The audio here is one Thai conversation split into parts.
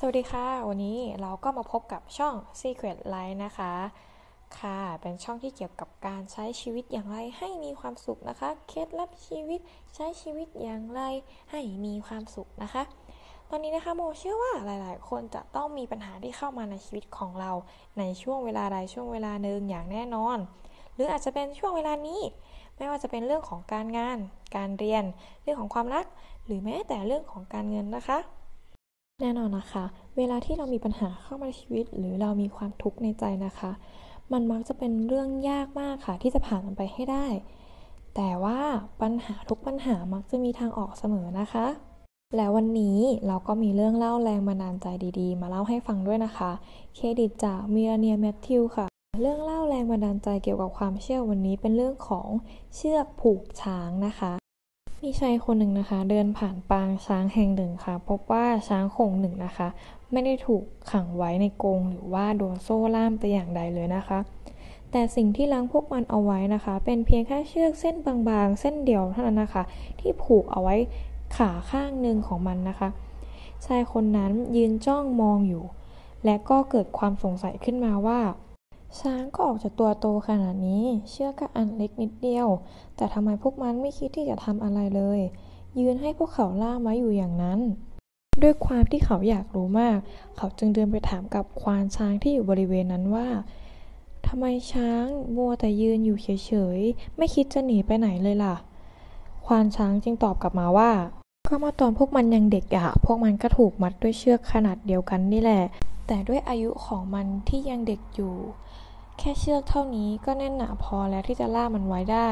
สวัสดีค่ะ วันนี้เราก็มาพบกับช่อง Secret Life นะคะ ค่ะ เป็นช่องที่เกี่ยวกับการใช้ชีวิตอย่างไรให้มีความสุขนะคะ เคล็ดลับชีวิตใช้ชีวิตอย่างไรให้มีความสุขนะคะ ตอนนี้นะคะโมเชื่อว่าหลาย ๆ คนจะต้องมีปัญหาที่เข้ามาในชีวิตของเรา ในช่วงเวลาใดช่วงเวลาหนึ่งอย่างแน่นอน หรืออาจจะเป็นช่วงเวลานี้ ไม่ว่าจะเป็นเรื่องของการงาน การเรียน เรื่องของความรัก หรือแม้แต่เรื่องของการเงินนะคะ แน่นอนนะคะ เวลาที่เรามีปัญหาเข้ามาในชีวิต หรือเรามีความทุกข์ในใจนะคะ มันมักจะเป็นเรื่องยากมากค่ะ ที่จะผ่านมันไปให้ได้ แต่ว่าปัญหาทุกปัญหามักจะมีทางออกเสมอนะคะ และวันนี้เราก็มีเรื่องเล่าแรงบันดาลใจดีๆ มาเล่าให้ฟังด้วยนะคะ เครดิตจากมิราเนียแมทธิวค่ะ เรื่องเล่าแรงบันดาลใจเกี่ยวกับความเชื่อวันนี้เป็นเรื่องของเชือกผูกช้างนะคะ มีชายคนหนึ่งนะคะ เดินผ่านปางช้างแห่งหนึ่งค่ะ พบว่าช้างโขงหนึ่งนะคะ ไม่ได้ถูกขังไว้ในกรงหรือว่าโดนโซ่ล่ามแต่อย่างใดเลยนะคะ แต่สิ่งที่ล้างพวกมันเอาไว้นะคะ เป็นเพียงแค่เชือกเส้นบางๆ เส้นเดียวเท่านั้นนะคะ ที่ผูกเอาไว้ขาข้างหนึ่งของมันนะคะชายคนนั้นยืนจ้องมองอยู่ และก็เกิดความสงสัยขึ้นมาว่า ช้างก็ออกจากตัวโตขนาดนี้ เชือกก็อันเล็กนิดเดียว แต่ทำไมพวกมันไม่คิดที่จะทำอะไรเลย ยืนให้พวกเขาล่ามไว้อยู่อย่างนั้น ด้วยความที่เขาอยากรู้มาก เขาจึงเดินไปถามกับควานช้างที่อยู่บริเวณนั้นว่าทำไมช้างมัวแต่ยืนอยู่เฉยๆ ไม่คิดจะหนีไปไหนเลยล่ะ ควานช้างจึงตอบกลับมาว่า ก็มื่อตอนพวกมันยังเด็กอะพวกมันก็ถูกมัดด้วยเชือกขนาดเดียวกันนี่แหละ แต่ด้วยอายุของมันที่ยังเด็กอยู่ แค่เชือกเท่านี้ก็แน่นหนาพอแล้วที่จะล่ามันไว้ได้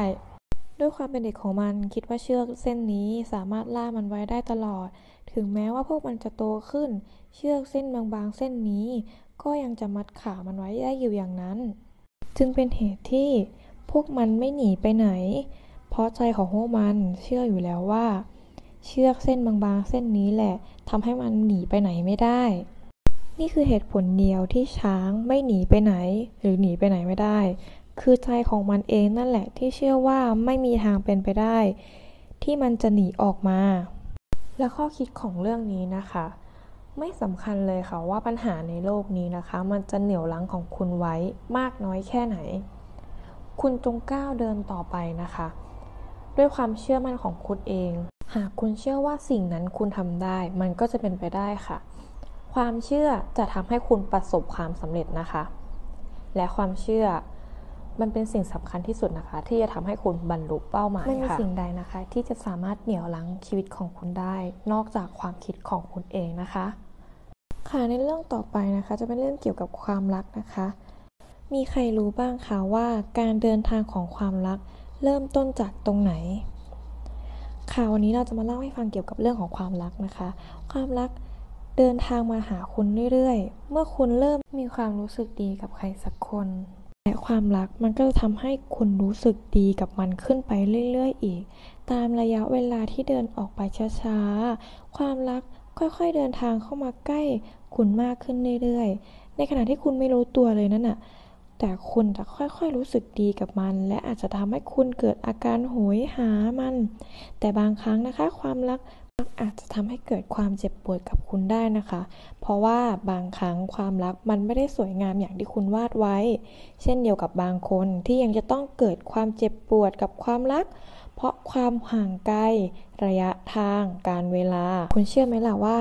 ด้วยความเป็นเด็กของมันคิดว่าเชือกเส้นนี้สามารถล่ามันไว้ได้ตลอด ถึงแม้ว่าพวกมันจะโตขึ้น เชือกเส้นบางๆเส้นนี้ ก็ยังจะมัดขามันไว้ได้อยู่อย่างนั้น จึงเป็นเหตุที่พวกมันไม่หนีไปไหน เพราะใจของพวกมันเชื่ออยู่แล้วว่า เชือกเส้นบางๆเส้นนี้แหละทำให้มันหนีไปไหนไม่ได้ นี่คือเหตุผลเดียวที่ช้างไม่หนีไปไหน หรือหนีไปไหนไม่ได้ คือใจของมันเองนั่นแหละที่เชื่อว่าไม่มีทางเป็นไปได้ ที่มันจะหนีออกมา และข้อคิดของเรื่องนี้นะคะ ไม่สำคัญเลยค่ะว่าปัญหาในโลกนี้นะคะ มันจะเหนี่ยวรั้งของคุณไว้มากน้อยแค่ไหน คุณจงก้าวเดินต่อไปนะคะ ด้วยความเชื่อมั่นของคุณเอง หากคุณเชื่อว่าสิ่งนั้นคุณทำได้ มันก็จะเป็นไปได้ค่ะ ความเชื่อจะทำให้คุณประสบความสำเร็จนะคะ และความเชื่อมันเป็นสิ่งสำคัญที่สุดนะคะ ที่จะทำให้คุณบรรลุเป้าหมายค่ะไม่มีสิ่งใดนะคะ ที่จะสามารถเหนี่ยวรั้งชีวิตของคุณได้ นอกจากความคิดของคุณเองนะคะ ค่ะในเรื่องต่อไปนะคะ จะเป็นเรื่องเกี่ยวกับความรักนะคะ มีใครรู้บ้างคะว่าการเดินทางของความรัก เริ่มต้นจากตรงไหนค่ะวันนี้เราจะมาเล่าให้ฟังเกี่ยวกับเรื่องของความรักนะคะ ความรัก เดินทางมาหาคุณเรื่อยๆ เมื่อคุณเริ่มมีความรู้สึกดีกับใครสักคน และความรักมันก็จะทำให้คุณรู้สึกดีกับมันขึ้นไปเรื่อยๆ อีก ตามระยะเวลาที่เดินออกไปช้าๆ ความรักค่อยๆ เดินทางเข้ามาใกล้คุณมากขึ้นเรื่อยๆ ในขณะที่คุณไม่รู้ตัวเลยนั่นน่ะ แต่คุณจะค่อยๆ รู้สึกดีกับมัน และอาจจะทำให้คุณเกิดอาการโหยหามัน แต่บางครั้งนะคะ ความรัก อาจจะทำให้เกิดความเจ็บปวดกับคุณได้นะคะ เพราะว่าบางครั้งความรักมันไม่ได้สวยงามอย่างที่คุณวาดไว้ เช่นเดียวกับบางคนที่ยังจะต้องเกิดความเจ็บปวดกับความรัก เพราะความห่างไกล ระยะทาง การเวลา คุณเชื่อไหมล่ะว่า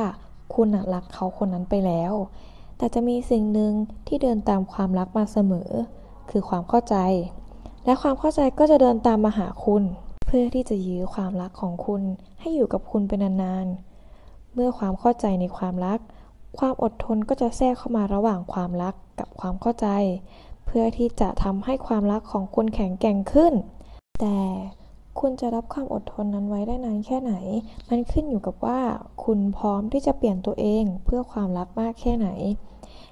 คุณรักเขาคนนั้นไปแล้ว แต่จะมีสิ่งหนึ่งที่เดินตามความรักมาเสมอ คือความเข้าใจ และความเข้าใจก็จะเดินตามมาหาคุณ พื่อที่จะยื้อความรักของคุณให้อยู่กับคุณเป็นนานๆ เมื่อความเข้าใจในความรัก ความอดทนก็จะแทรกเข้ามาระหว่างความรักกับความเข้าใจ เพื่อที่จะทำให้ความรักของคุณแข็งแกร่งขึ้น แต่คุณจะรับความอดทนนั้นไว้ได้นานแค่ไหน มันขึ้นอยู่กับว่า คุณพร้อมที่จะเปลี่ยนตัวเองเพื่อความรักมากแค่ไหน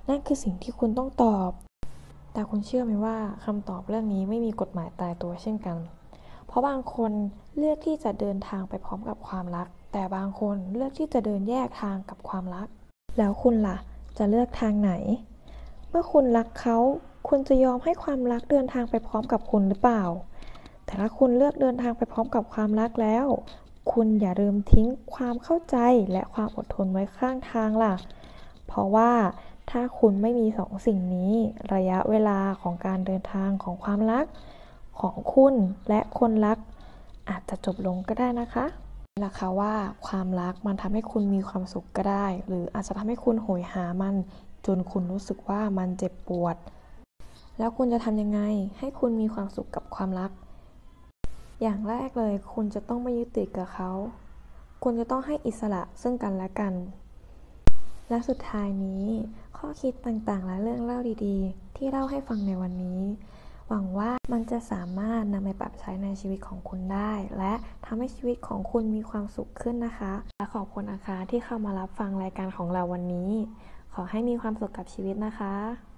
นั่นคือสิ่งที่คุณต้องตอบ แต่คุณเชื่อไหมว่าคำตอบเรื่องนี้ไม่มีกฎหมายตายตัวเช่นกัน เพราะบางคนเลือกที่จะเดินทางไปพร้อมกับความรัก แต่บางคนเลือกที่จะเดินแยกทางกับความรัก แล้วคุณล่ะ จะเลือกทางไหน เมื่อคุณรักเขา คุณจะยอมให้ความรักเดินทางไปพร้อมกับคุณหรือเปล่า แต่ถ้าคุณเลือกเดินทางไปพร้อมกับความรักแล้ว คุณอย่าลืมทิ้งความเข้าใจและความอดทนไว้ข้างทางล่ะ เพราะว่าถ้าคุณไม่มีสองสิ่งนี้ ระยะเวลาของการเดินทางของความรัก ของคุณและคนรัก อาจจะจบลงก็ได้นะคะล่ะค่ะว่าความรักมันทำให้คุณมีความสุขก็ได้ หรืออาจจะทำให้คุณโหยหามัน จนคุณรู้สึกว่ามันเจ็บปวด แล้วคุณจะทำยังไงให้คุณมีความสุขกับความรัก อย่างแรกเลย คุณจะต้องไม่ยึดติดกับเขา คุณจะต้องให้อิสระซึ่งกันและกัน และสุดท้ายนี้ ข้อคิดต่างๆ และเรื่องเล่าดีๆ ที่เล่าให้ฟังในวันนี้ หวังว่ามันจะสามารถนำไปปรับใช้ในชีวิตของคุณได้ และทำให้ชีวิตของคุณมีความสุขขึ้นนะคะ และขอบคุณนะคะที่เข้ามารับฟังรายการของเราวันนี้ ขอให้มีความสุขกับชีวิตนะคะ